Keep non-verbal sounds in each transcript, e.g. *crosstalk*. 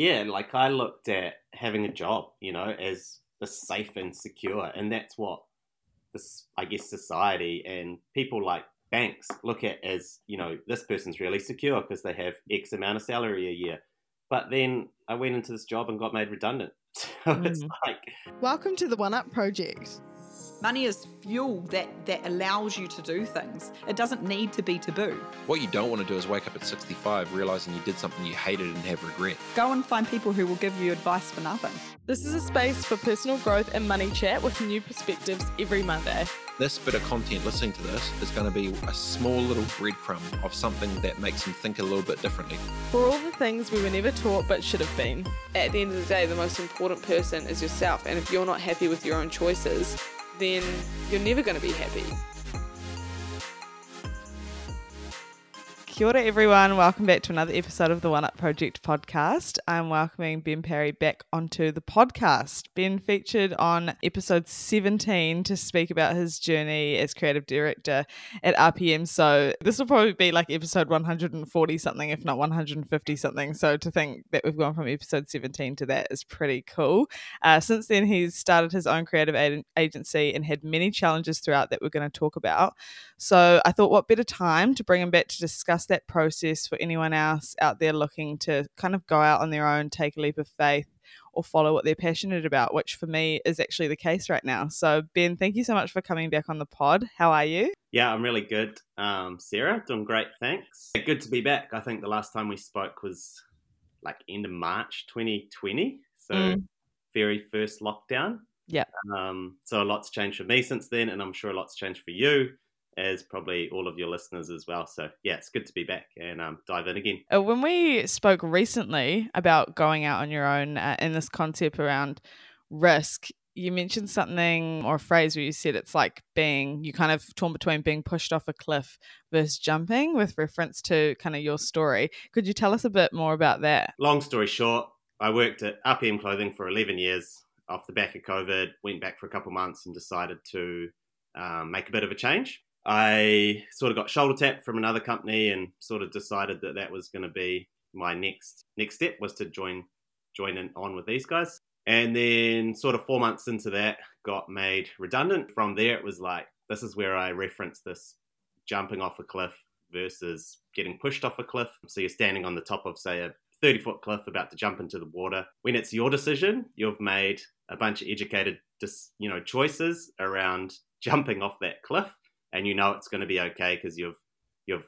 yeah, like I looked at having a job, you know, as the safe and secure, and that's what this, I guess, society and people like banks look at as, you know, this person's really secure because they have X amount of salary a year. But then I went into this job and got made redundant. *laughs* So mm. it's like, welcome to the One Up Project. Money is fuel that, that allows you to do things. It doesn't need to be taboo. What you don't want to do is wake up at 65 realizing you did something you hated and have regret. Go and find people who will give you advice for nothing. This is a space for personal growth and money chat with new perspectives every Monday. This bit of content, listening to this, is going to be a small little breadcrumb of something that makes you think a little bit differently. For all the things we were never taught but should have been. At the end of the day, the most important person is yourself, and if you're not happy with your own choices, then you're never going to be happy. Kia ora, everyone. Welcome back to another episode of the One Up Project podcast. I'm welcoming Ben Perry back onto the podcast. Ben featured on episode 17 to speak about his journey as creative director at RPM. So this will probably be like episode 140 something, if not 150 something. So to think that we've gone from episode 17 to that is pretty cool. Uh, since then, he's started his own creative agency and had many challenges throughout that we're going to talk about. So I thought, what better time to bring him back to discuss that process for anyone else out there looking to kind of go out on their own, take a leap of faith, or follow what they're passionate about, which for me is actually the case right now. So, Ben, thank you so much for coming back on the pod. How are you? Yeah, I'm really good. Um, Sarah, doing great, thanks. Good to be back. I think the last time we spoke was like end of March 2020. So, mm. very first lockdown. Yeah. Um, so, a lot's changed for me since then, and I'm sure a lot's changed for you as probably all of your listeners as well. So yeah, it's good to be back and um, dive in again. Uh, when we spoke recently about going out on your own uh, in this concept around risk, you mentioned something or a phrase where you said it's like being you kind of torn between being pushed off a cliff versus jumping with reference to kind of your story. Could you tell us a bit more about that? Long story short, I worked at RPM Clothing for 11 years off the back of COVID, went back for a couple months and decided to um, make a bit of a change. I sort of got shoulder tapped from another company and sort of decided that that was going to be my next next step was to join join in on with these guys. And then sort of four months into that, got made redundant. From there, it was like this is where I reference this jumping off a cliff versus getting pushed off a cliff. So you're standing on the top of say a 30 foot cliff about to jump into the water. When it's your decision, you've made a bunch of educated, you know, choices around jumping off that cliff and you know it's going to be okay because you've you've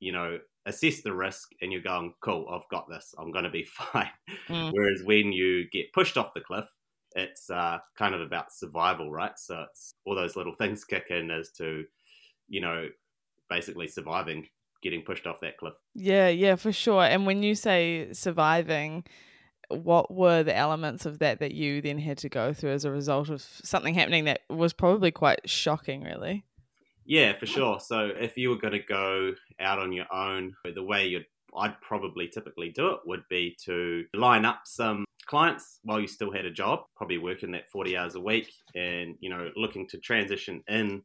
you know assessed the risk and you're going cool i've got this. I'm going to be *laughs* fine. Mm. whereas when you get pushed off the cliff it's uh, kind of about survival right? So it's all those little things kick in as to you know basically surviving getting pushed off that cliff. Yeah yeah for sure. And when you say surviving what were the elements of that that you then had to go through as a result of something happening that was probably quite shocking really yeah, for sure. So if you were going to go out on your own, the way you'd I'd probably typically do it would be to line up some clients while you still had a job, probably working that 40 hours a week and, you know, looking to transition in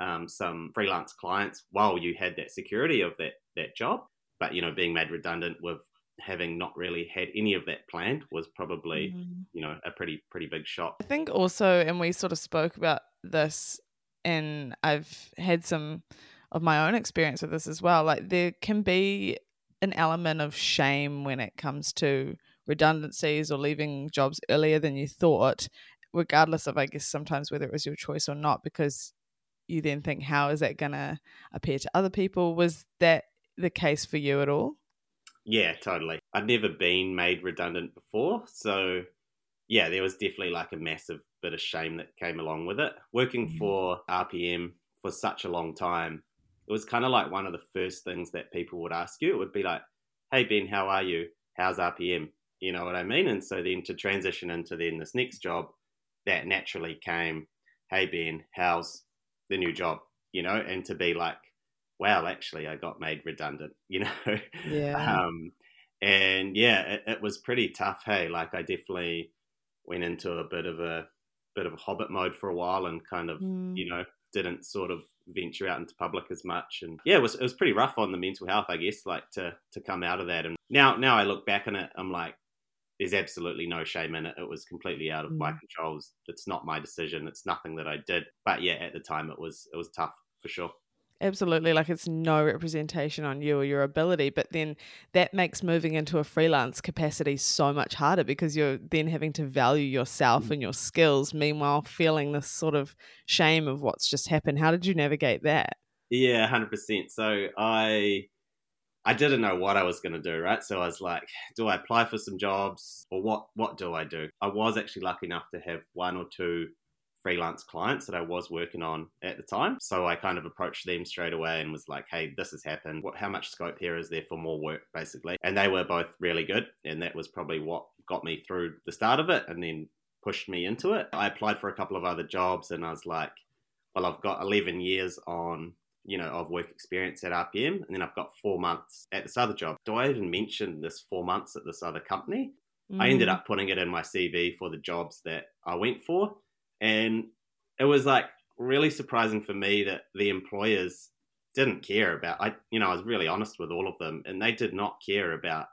um, some freelance clients while you had that security of that, that job. But, you know, being made redundant with having not really had any of that planned was probably, mm-hmm. you know, a pretty, pretty big shock. I think also, and we sort of spoke about this and I've had some of my own experience with this as well. Like there can be an element of shame when it comes to redundancies or leaving jobs earlier than you thought, regardless of I guess sometimes whether it was your choice or not, because you then think, how is that gonna appear to other people? Was that the case for you at all? Yeah, totally. I'd never been made redundant before, so yeah, there was definitely like a massive bit of shame that came along with it. Working mm-hmm. for RPM for such a long time, it was kind of like one of the first things that people would ask you. It would be like, "Hey Ben, how are you? How's RPM?" You know what I mean? And so then to transition into then this next job, that naturally came, "Hey Ben, how's the new job?" You know, and to be like, "Well, actually, I got made redundant." *laughs* You know, yeah. Um, and yeah, it, it was pretty tough. Hey, like I definitely went into a bit of a bit of a hobbit mode for a while and kind of mm. you know didn't sort of venture out into public as much and yeah it was it was pretty rough on the mental health I guess like to to come out of that and now now I look back on it I'm like there's absolutely no shame in it. It was completely out of mm. my controls. It's not my decision. It's nothing that I did. But yeah, at the time it was it was tough for sure. Absolutely. Like it's no representation on you or your ability. But then that makes moving into a freelance capacity so much harder because you're then having to value yourself mm. and your skills, meanwhile, feeling this sort of shame of what's just happened. How did you navigate that? Yeah, 100%. So I. I didn't know what I was going to do, right? So I was like, do I apply for some jobs or what what do I do? I was actually lucky enough to have one or two freelance clients that I was working on at the time. So I kind of approached them straight away and was like, hey, this has happened. What, how much scope here is there for more work, basically? And they were both really good. And that was probably what got me through the start of it and then pushed me into it. I applied for a couple of other jobs and I was like, well, I've got 11 years on you know, of work experience at RPM, and then I've got four months at this other job. Do I even mention this four months at this other company? Mm. I ended mm. up putting it in my CV for the jobs that I went for, and it was like really surprising for me that the employers didn't care about I you know, I was really honest with all of them and they did not care about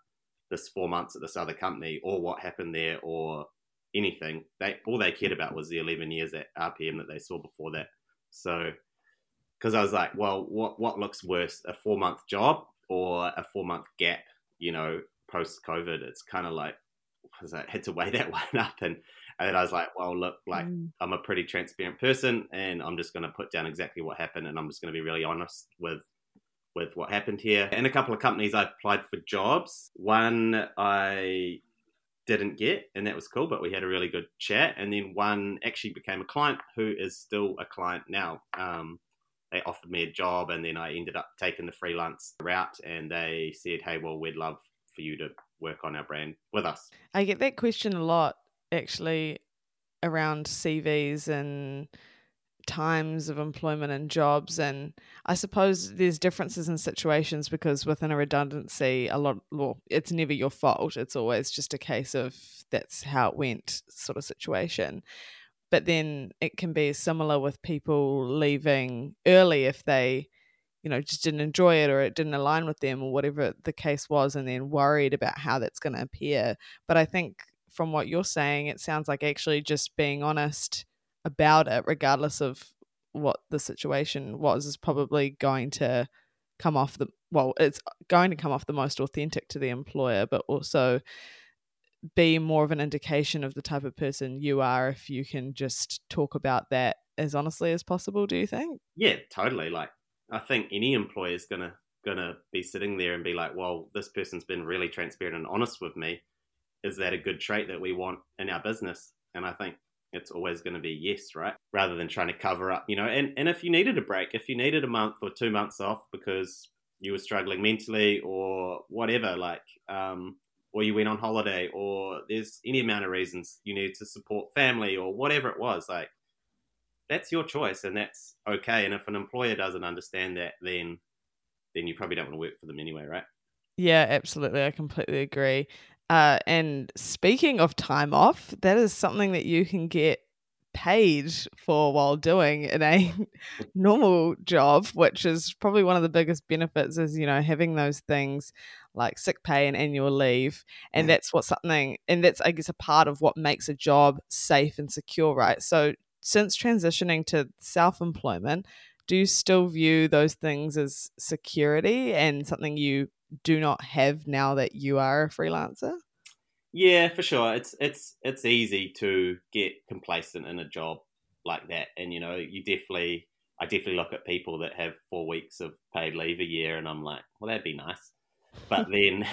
this four months at this other company or what happened there or anything. They all they cared about was the eleven years at RPM that they saw before that. So because I was like, well, what what looks worse, a four month job or a four month gap? You know, post COVID, it's kind of like because I had to weigh *laughs* that one up, and and then I was like, well, look, like mm. I'm a pretty transparent person, and I'm just going to put down exactly what happened, and I'm just going to be really honest with with what happened here. And a couple of companies I applied for jobs. One I didn't get, and that was cool, but we had a really good chat. And then one actually became a client who is still a client now. Um, they offered me a job, and then I ended up taking the freelance route, and they said, hey, well, we'd love for you to work on our brand with us. I get that question a lot actually around CVs and times of employment and jobs. And i suppose there's differences in situations because within a redundancy a lot well it's never your fault. It's always just a case of that's how it went sort of situation. But then it can be similar with people leaving early if they you know just didn't enjoy it or it didn't align with them or whatever the case was and then worried about how that's going to appear. But i think from what you're saying, it sounds like actually just being honest about it, regardless of what the situation was, is probably going to come off the well, it's going to come off the most authentic to the employer, but also be more of an indication of the type of person you are if you can just talk about that as honestly as possible, do you think? Yeah, totally. Like I think any employer is gonna gonna be sitting there and be like, well, this person's been really transparent and honest with me is that a good trait that we want in our business? And I think it's always going to be yes, right? Rather than trying to cover up, you know. And, and if you needed a break, if you needed a month or two months off because you were struggling mentally or whatever, like, um, or you went on holiday or there's any amount of reasons you need to support family or whatever it was, like, that's your choice and that's okay. And if an employer doesn't understand that, then then you probably don't want to work for them anyway, right? Yeah, absolutely. I completely agree. Uh, and speaking of time off, that is something that you can get paid for while doing in a *laughs* normal job, which is probably one of the biggest benefits is, you know, having those things like sick pay and annual leave. And that's what something, and that's, I guess, a part of what makes a job safe and secure, right? So since transitioning to self employment, do you still view those things as security and something you do not have now that you are a freelancer? Yeah, for sure. It's it's it's easy to get complacent in a job like that, and you know, you definitely, I definitely look at people that have four weeks of paid leave a year, and I'm like, well, that'd be nice. But then,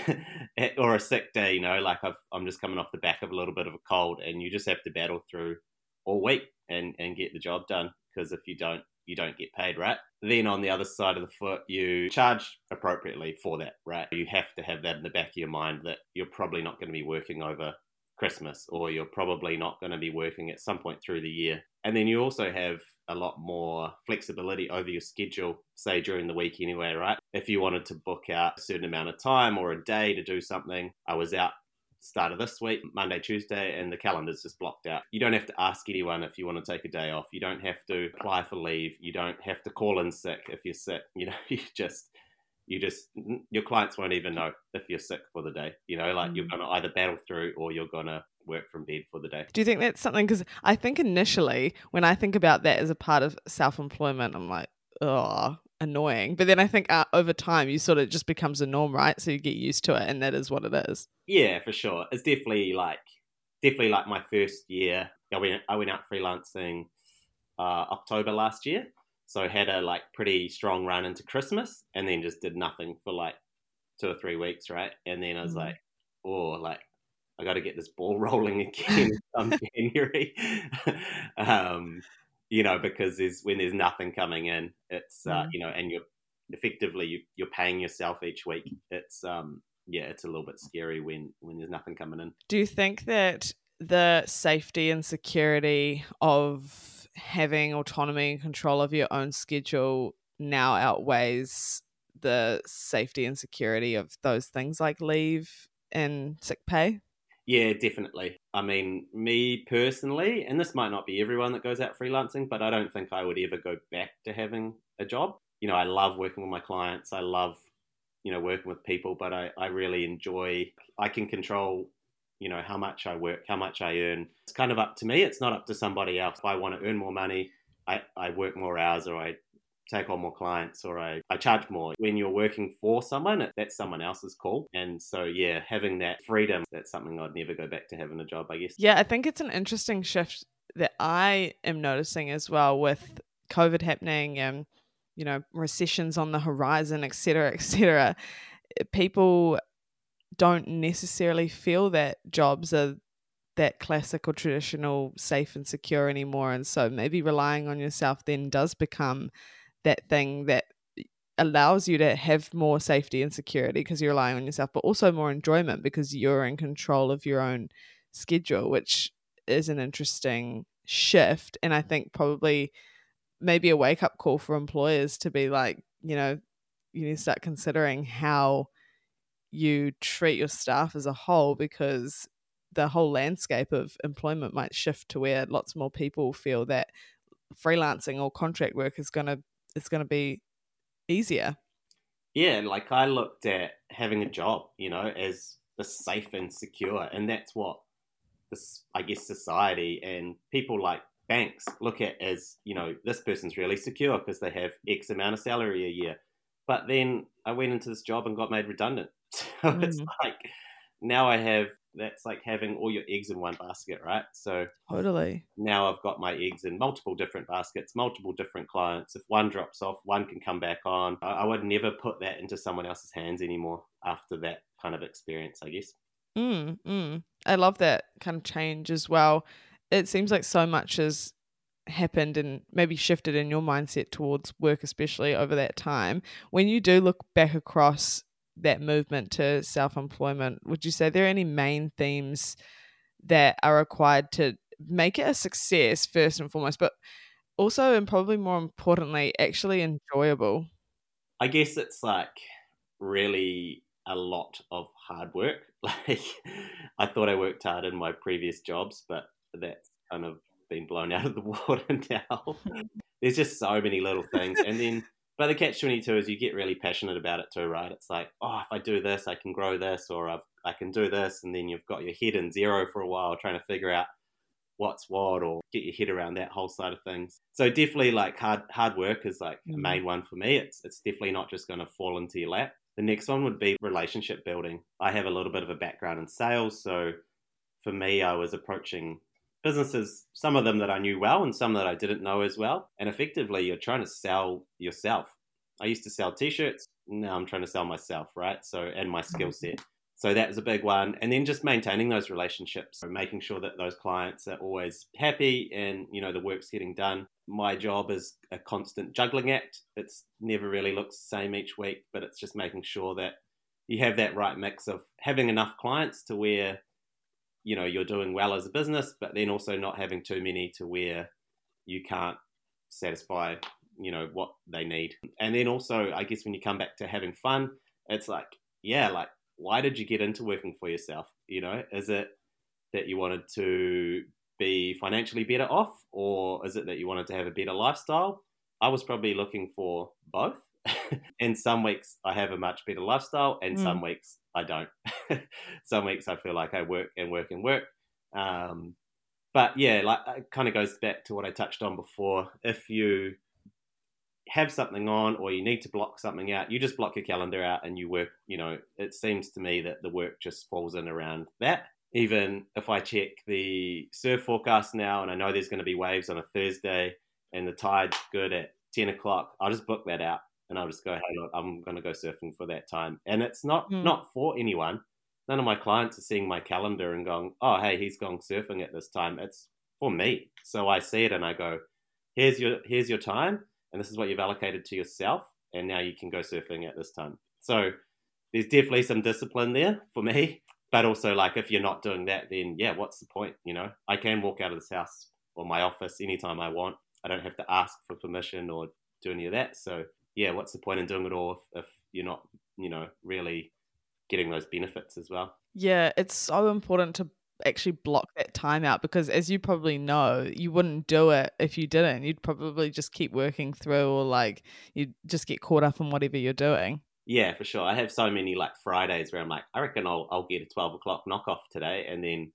*laughs* or a sick day, you know, like I've, I'm just coming off the back of a little bit of a cold, and you just have to battle through all week and and get the job done. Because if you don't, you don't get paid, right? Then on the other side of the foot, you charge appropriately for that, right? You have to have that in the back of your mind that you're probably not going to be working over Christmas or you're probably not going to be working at some point through the year. And then you also have a lot more flexibility over your schedule, say during the week anyway, right? If you wanted to book out a certain amount of time or a day to do something, I was out start of this week, Monday, Tuesday, and the calendar's just blocked out. You don't have to ask anyone if you want to take a day off. You don't have to apply for leave. You don't have to call in sick if you're sick. You know, *laughs* you just you just your clients won't even know if you're sick for the day. You know, like mm. you're gonna either battle through or you're gonna work from bed for the day. Do you think that's something? Because I think initially when I think about that as a part of self employment, I'm like, oh, annoying. But then I think uh, over time, you sort of just becomes a norm, right? So you get used to it, and that is what it is. Yeah, for sure. It's definitely like definitely like my first year. I went I went out freelancing uh, October last year, so had a like pretty strong run into Christmas, and then just did nothing for like two or three weeks, right? And then I was mm like, oh, like I got to get this ball *laughs* rolling again *laughs* come January. *laughs* um, you know, because there's when there's nothing coming in, it's uh, mm. you know, and you're effectively you, you're paying yourself each week. It's um, yeah, it's a little bit scary when when there's nothing coming in. Do you think that the safety and security of having autonomy and control of your own schedule now outweighs the safety and security of those things like leave and sick pay? Yeah, definitely. I mean, me personally, and this might not be everyone that goes out freelancing, but I don't think I would ever go back to having a job. You know, I love working with my clients. I love, you know, working with people, but I, I really enjoy, I can control, you know, how much I work, how much I earn. It's kind of up to me. It's not up to somebody else. If I want to earn more money, I, I work more hours or I take on more clients or I, I charge more. When you're working for someone, that's someone else's call. And so, yeah, having that freedom, that's something I'd never go back to having a job, I guess. Yeah, I think it's an interesting shift that I am noticing as well with COVID happening and, you know, recessions on the horizon, et cetera, et cetera. Eh, people don't necessarily feel that jobs are that classic or traditional safe and secure anymore. And so maybe relying on yourself then does become that thing that allows you to have more safety and security because you're relying on yourself, but also more enjoyment because you're in control of your own schedule, which is an interesting shift. And I think probably maybe a wake up call for employers to be like, you know, you need to start considering how you treat your staff as a whole because the whole landscape of employment might shift to where lots more people feel that freelancing or contract work is going to it's going to be easier. Yeah, like I looked at having a job, you know, as the safe and secure, and that's what this, I guess, society and people like banks look at as, you know, this person's really secure because they have X amount of salary a year. But then I went into this job and got made redundant. *laughs* So mm. it's like now I have that's like having all your eggs in one basket, right? So totally. Now I've got my eggs in multiple different baskets, multiple different clients. If one drops off, one can come back on. I, would never put that into someone else's hands anymore after that kind of experience, I guess. Mm, mm. I love that kind of change as well. It seems like so much has happened and maybe shifted in your mindset towards work, especially over that time. When you do look back across that movement to self employment, would you say there are any main themes that are required to make it a success first and foremost, but also and probably more importantly, actually enjoyable? I guess it's like really a lot of hard work. *laughs* Like I thought I worked hard in my previous jobs, but that's kind of been blown *laughs* out of the water now. *laughs* There's just so many little things. And then but the catch twenty two is you get really passionate about it too, right? It's like, oh, if I do this, I can grow this, or I've, I can do this, and then you've got your head in Xero for a while trying to figure out what's what, or get your head around that whole side of things. So definitely, like hard hard work is like mm. a main one for me. It's it's definitely not just going to fall into your lap. The next one would be relationship building. I have a little bit of a background in sales, so for me, I was approaching businesses, some of them that I knew well and some that I didn't know as well. And effectively, you're trying to sell yourself. I used to sell t shirts. Now I'm trying to sell myself, right? So, and my skill mm-hmm. set. So that was a big one. And then just maintaining those relationships, so making sure that those clients are always happy and, you know, the work's getting done. My job is a constant juggling act. It's never really looks the same each week, but it's just making sure that you have that right mix of having enough clients to where you know you're doing well as a business, but then also not having too many to where you can't satisfy you know what they need. And then also, I guess when you come back to having fun, it's like yeah, like why did you get into working for yourself? You know, is it that you wanted to be financially better off, or is it that you wanted to have a better lifestyle? I was probably looking for both. *laughs* and some weeks I have a much better lifestyle, and Mm. some weeks I don't. *laughs* some weeks I feel like I work and work and work. Um, but yeah, like it kind of goes back to what I touched on before. If you have something on or you need to block something out, you just block your calendar out and you work. You know, it seems to me that the work just falls in around that. Even if I check the surf forecast now and I know there's going to be waves on a Thursday and the tide's good at 10 o'clock, I'll just book that out and I'll just go, hey, look, I'm going to go surfing for that time. And it's not, Mm. not for anyone. None of my clients are seeing my calendar and going, oh, hey, he's going surfing at this time. It's for me. So I see it and I go, here's your, here's your time and this is what you've allocated to yourself. And now you can go surfing at this time. So there's definitely some discipline there for me. But also, like, if you're not doing that, then yeah, what's the point? You know, I can walk out of this house or my office anytime I want. I don't have to ask for permission or do any of that. So yeah, what's the point in doing it all if, if you're not, you know, really getting those benefits as well? Yeah, it's so important to actually block that time out because as you probably know, you wouldn't do it if you didn't. You'd probably just keep working through or like you'd just get caught up in whatever you're doing. Yeah, for sure. I have so many like Fridays where I'm like, I reckon I'll I'll get a twelve o'clock knockoff today, and then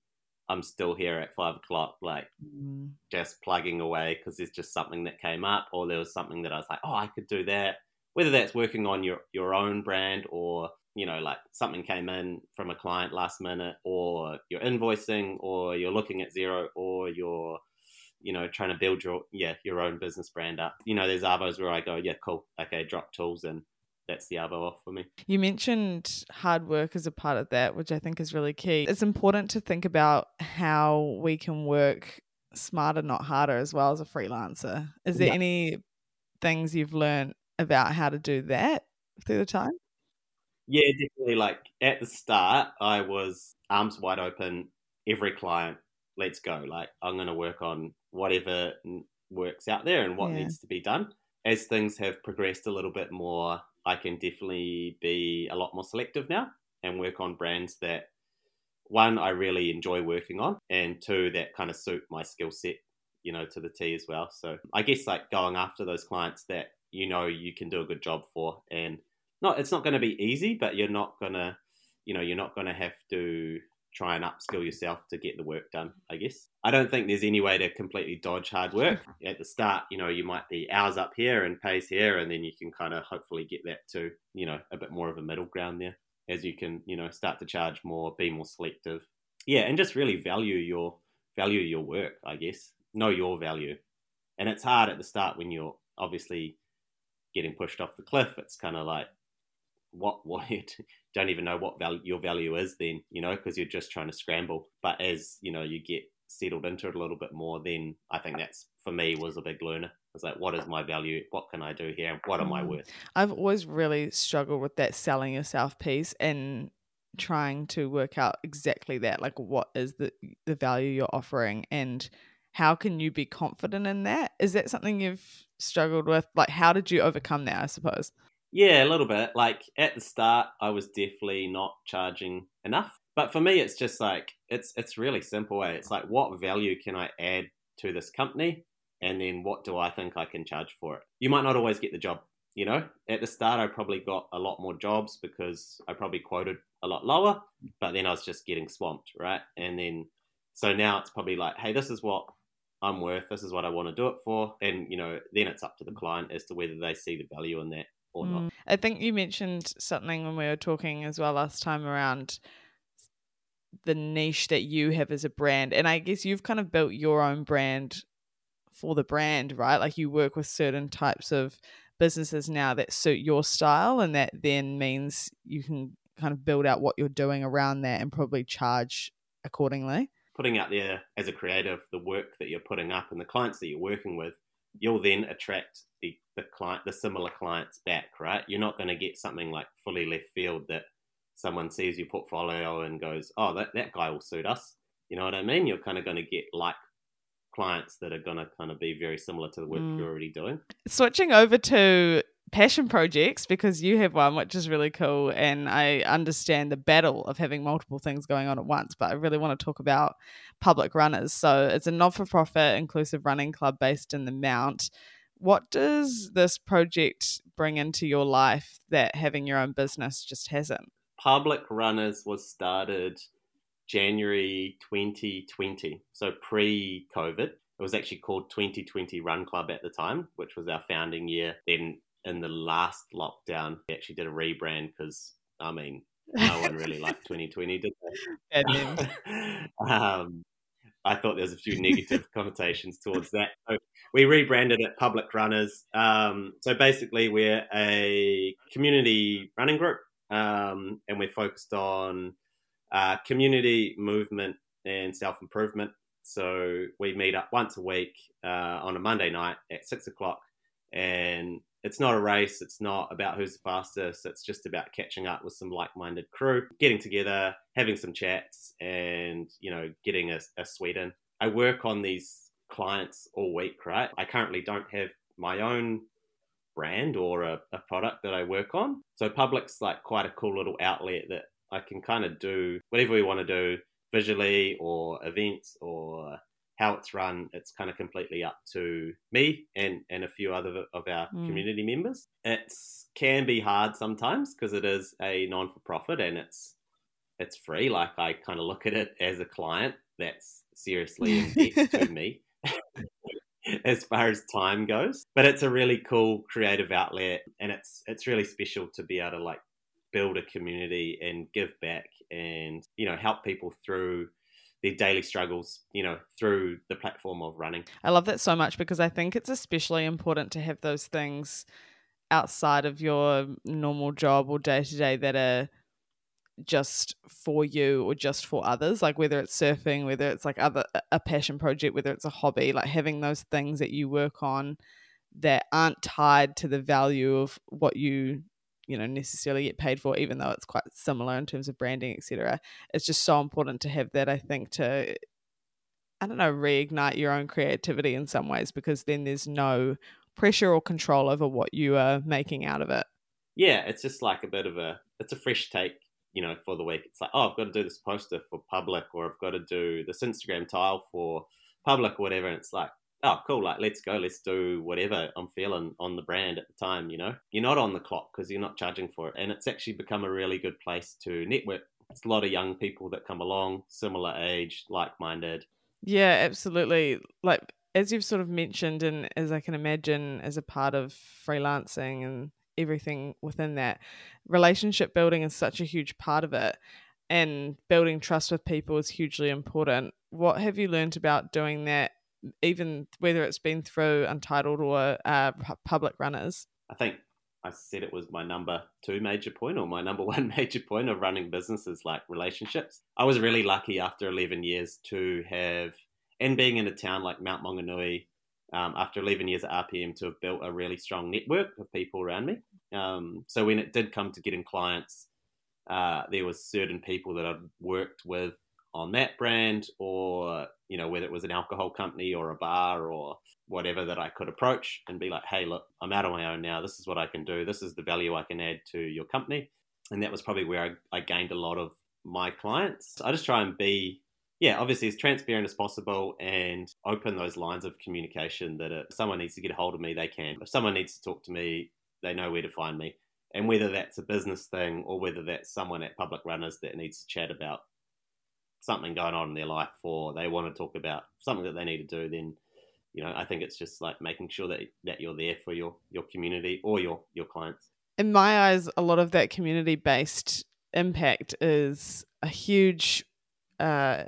I'm still here at five o'clock, like Mm. just plugging away because there's just something that came up, or there was something that I was like, oh, I could do that. Whether that's working on your your own brand, or you know, like something came in from a client last minute, or you're invoicing, or you're looking at Xero, or you're you know trying to build your yeah your own business brand up. You know, there's arbos where I go, yeah, cool, okay, drop tools and. That's the arbo off for me. You mentioned hard work as a part of that, which I think is really key. It's important to think about how we can work smarter, not harder, as well as a freelancer. Is there Yeah. any things you've learned about how to do that through the time? Yeah, definitely. Like at the start, I was arms wide open. Every client, let's go. Like I'm going to work on whatever works out there and what Yeah. needs to be done. As things have progressed a little bit more, I can definitely be a lot more selective now and work on brands that one I really enjoy working on, and two that kind of suit my skill set, you know, to the T as well. So I guess like going after those clients that you know you can do a good job for and not it's not going to be easy, but you're not going to, you know, you're not going to have to try and upskill yourself to get the work done. I guess I don't think there's any way to completely dodge hard work. *laughs* At the start, you know, you might be hours up here and pays here, and then you can kind of hopefully get that to, you know, a bit more of a middle ground there as you can, you know, start to charge more, be more selective. Yeah, and just really value your value your work. I guess know your value, and it's hard at the start when you're obviously getting pushed off the cliff. It's kind of like what what you don't even know what value your value is then you know because you're just trying to scramble. But as you know you get settled into it a little bit more then i think that's for me was a big learner. It's like what is my value? What can i do here? What am i Mm. worth? I've always really struggled with that selling yourself piece and trying to work out exactly that like what is the the value you're offering and how can you be confident in that? Is that something you've struggled with? Like how did you overcome that i suppose yeah a little bit. Like at the start i was definitely not charging enough. But for me it's just like it's it's really simple eh? it's like what value can i add to this company? And then what do i think i can charge for it? You might not always get the job you know? At the start i probably got a lot more jobs because i probably quoted a lot lower but then i was just getting swamped right? And then so now it's probably like hey this is what i'm worth. This is what i want to do it for. And you know then it's up to the client as to whether they see the value in that or not Mm. I think you mentioned something when we were talking as well last time around the niche that you have as a brand. And I guess you've kind of built your own brand for the brand, right? Like you work with certain types of businesses now that suit your style, and that then means you can kind of build out what you're doing around that and probably charge accordingly. putting out there as a creative the work that you're putting up and the clients that you're working with, you'll then attract the, the client the similar clients back, right? You're not going to get something like fully left field that someone sees your portfolio and goes, Oh, that, that guy will suit us. You know what I mean? You're kind of going to get like clients that are going to kind of be very similar to the work Mm. you're already doing. switching over to passion projects because you have one which is really cool and I understand the battle of having multiple things going on at once but I really want to talk about public runners so it's a not-for-profit inclusive running club based in the mount What does this project bring into your life that having your own business just hasn't? Public Runners was started January 2020, so pre COVID. It was actually called 2020 Run Club at the time, which was our founding year. Then in the last lockdown, we actually did a rebrand because, I mean, no one really liked *laughs* 2020, did they? *laughs* um, I thought there was a few negative *laughs* connotations towards that. So we rebranded it Public Runners. Um, so basically, we're a community running group, um, and we're focused on uh, community movement and self improvement. So we meet up once a week uh, on a Monday night at six o'clock, and it's not a race. It's not about who's the fastest. It's just about catching up with some like-minded crew, getting together, having some chats, and you know, getting a, a sweat in. I work on these clients all week, right? I currently don't have my own brand or a, a product that I work on. So Public's like quite a cool little outlet that I can kind of do whatever we want to do visually or events or how it's run, it's kind of completely up to me and, and a few other of our mm. community members. It can be hard sometimes because it is a non for profit and it's it's free. Like I kind of look at it as a client that's seriously in debt *laughs* to me *laughs* as far as time goes. But it's a really cool creative outlet and it's it's really special to be able to like build a community and give back and you know help people through their daily struggles, you know, through the platform of running. I love that so much because I think it's especially important to have those things outside of your normal job or day to day that are just for you or just for others like whether it's surfing whether it's like other a passion project whether it's a hobby like having those things that you work on that aren't tied to the value of what you you know necessarily get paid for even though it's quite similar in terms of branding etc it's just so important to have that i think to i don't know reignite your own creativity in some ways because then there's no pressure or control over what you are making out of it. Yeah it's just like a bit of a it's a fresh take you know for the week. It's like oh i've got to do this poster for public or i've got to do this instagram tile for public or whatever. And it's like oh, cool, like let's go, let's do whatever I'm feeling on the brand at the time, you know? You're not on the clock because you're not charging for it. And it's actually become a really good place to network. It's a lot of young people that come along, similar age, like minded. Yeah, absolutely. Like, as you've sort of mentioned, and as I can imagine, as a part of freelancing and everything within that, relationship building is such a huge part of it. And building trust with people is hugely important. What have you learned about doing that even whether it's been through Untitled or uh, public runners? I think I said it was my number two major point or my number *laughs* one major point of running businesses like relationships. I was really lucky after 11 years to have, and being in a town like Mount Maunganui, um, after 11 years at RPM, to have built a really strong network of people around me. Um, so when it did come to getting clients, uh, there was certain people that I'd worked with on that brand or you know whether it was an alcohol company or a bar or whatever that I could approach and be like hey look I'm out on my own now. This is what I can do. This is the value I can add to your company. And that was probably where I, I gained a lot of my clients. I just try and be yeah obviously as transparent as possible and open those lines of communication that if someone needs to get a hold of me they can. If someone needs to talk to me they know where to find me. And whether that's a business thing or whether that's someone at public runners that needs to chat about something going on in their life or they want to talk about something that they need to do, then you know I think it's just like making sure that that you're there for your your community or your your clients. In my eyes, a lot of that community based impact is a huge. Uh,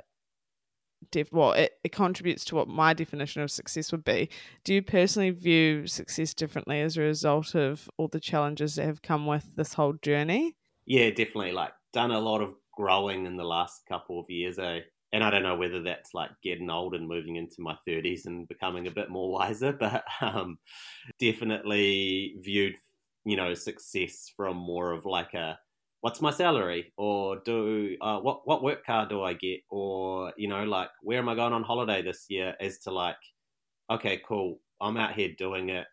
def- well, it, it contributes to what my definition of success would be. Do you personally view success differently as a result of all the challenges that have come with this whole journey? Yeah, definitely. Like, done a lot of growing in the last couple of years. Eh? And I don't know whether that's like getting old and moving into my 30s and becoming a bit more wiser, *laughs* but um, definitely viewed, you know, success from more of like a what's my salary or do uh, what what work car do I get or you know like where am I going on holiday this year as to like okay cool I'm out here doing it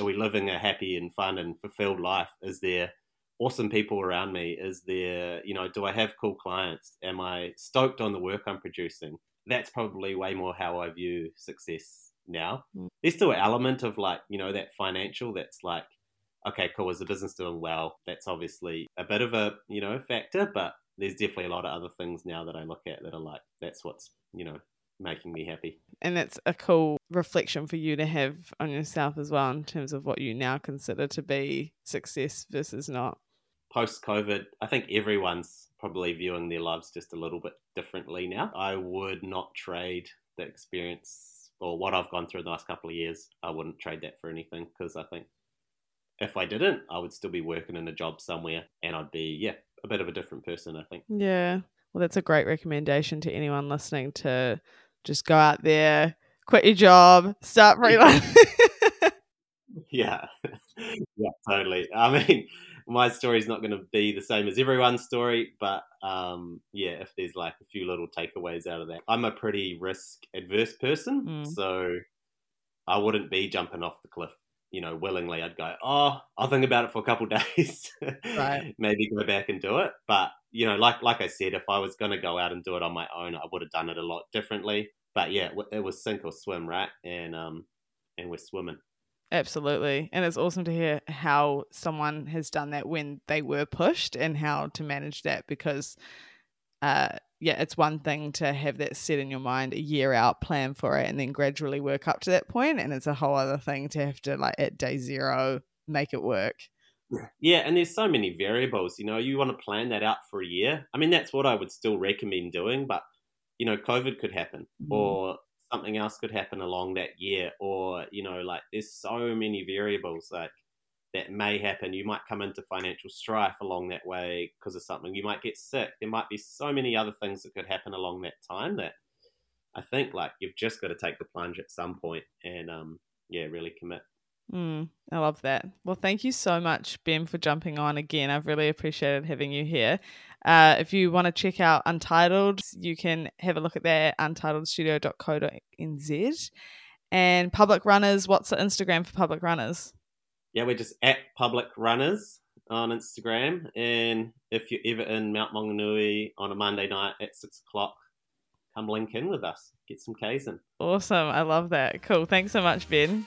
are we living a happy and fun and fulfilled life is there awesome people around me? Is there, you know, do I have cool clients? Am I stoked on the work I'm producing? That's probably way more how I view success now. Mm. There's still an element of like, you know, that financial that's like, okay, cool, is the business doing well? That's obviously a bit of a, you know, factor, but there's definitely a lot of other things now that I look at that are like, that's what's, you know, making me happy. And that's a cool reflection for you to have on yourself as well in terms of what you now consider to be success versus not. Post COVID, I think everyone's probably viewing their lives just a little bit differently now. I would not trade the experience or what I've gone through in the last couple of years. I wouldn't trade that for anything because I think if I didn't, I would still be working in a job somewhere and I'd be, yeah, a bit of a different person, I think. Yeah. Well, that's a great recommendation to anyone listening to just go out there, quit your job, start freelancing. yeah. *laughs* *laughs* yeah, totally. I mean, my story is not going to be the same as everyone's story, but um, yeah, if there's like a few little takeaways out of that, I'm a pretty risk adverse person, Mm. so I wouldn't be jumping off the cliff. You know, willingly, I'd go, oh, I'll think about it for a couple *laughs* days, Right. maybe go back and do it. But you know, like like I said, if I was going to go out and do it on my own, I would have done it a lot differently. But yeah, it was sink or swim, right? And um, and we're swimming. Absolutely. And it's awesome to hear how someone has done that when they were pushed and how to manage that because uh yeah, it's one thing to have that set in your mind a year out, plan for it, and then gradually work up to that point, and it's a whole other thing to have to like at day zero make it work. Yeah, and there's so many variables. You know, you want to plan that out for a year. I mean, that's what I would still recommend doing. But you know, COVID could happen, Mm. or something else could happen along that year, or you know, like there's so many variables like that may happen. You might come into financial strife along that way because of something. You might get sick. There might be so many other things that could happen along that time that I think like you've just got to take the plunge at some point and um yeah, really commit. Mm, I love that. Well, thank you so much, Ben, for jumping on again. I've really appreciated having you here. Uh, if you want to check out Untitled, you can have a look at that untitledstudio.co.nz. And Public Runners, what's the Instagram for Public Runners? yeah, we're just at Public Runners on Instagram. And if you're ever in Mount Maunganui on a Monday night at six o'clock, come link in with us. Get some Ks in. Awesome. I love that. Cool. Thanks so much, Ben.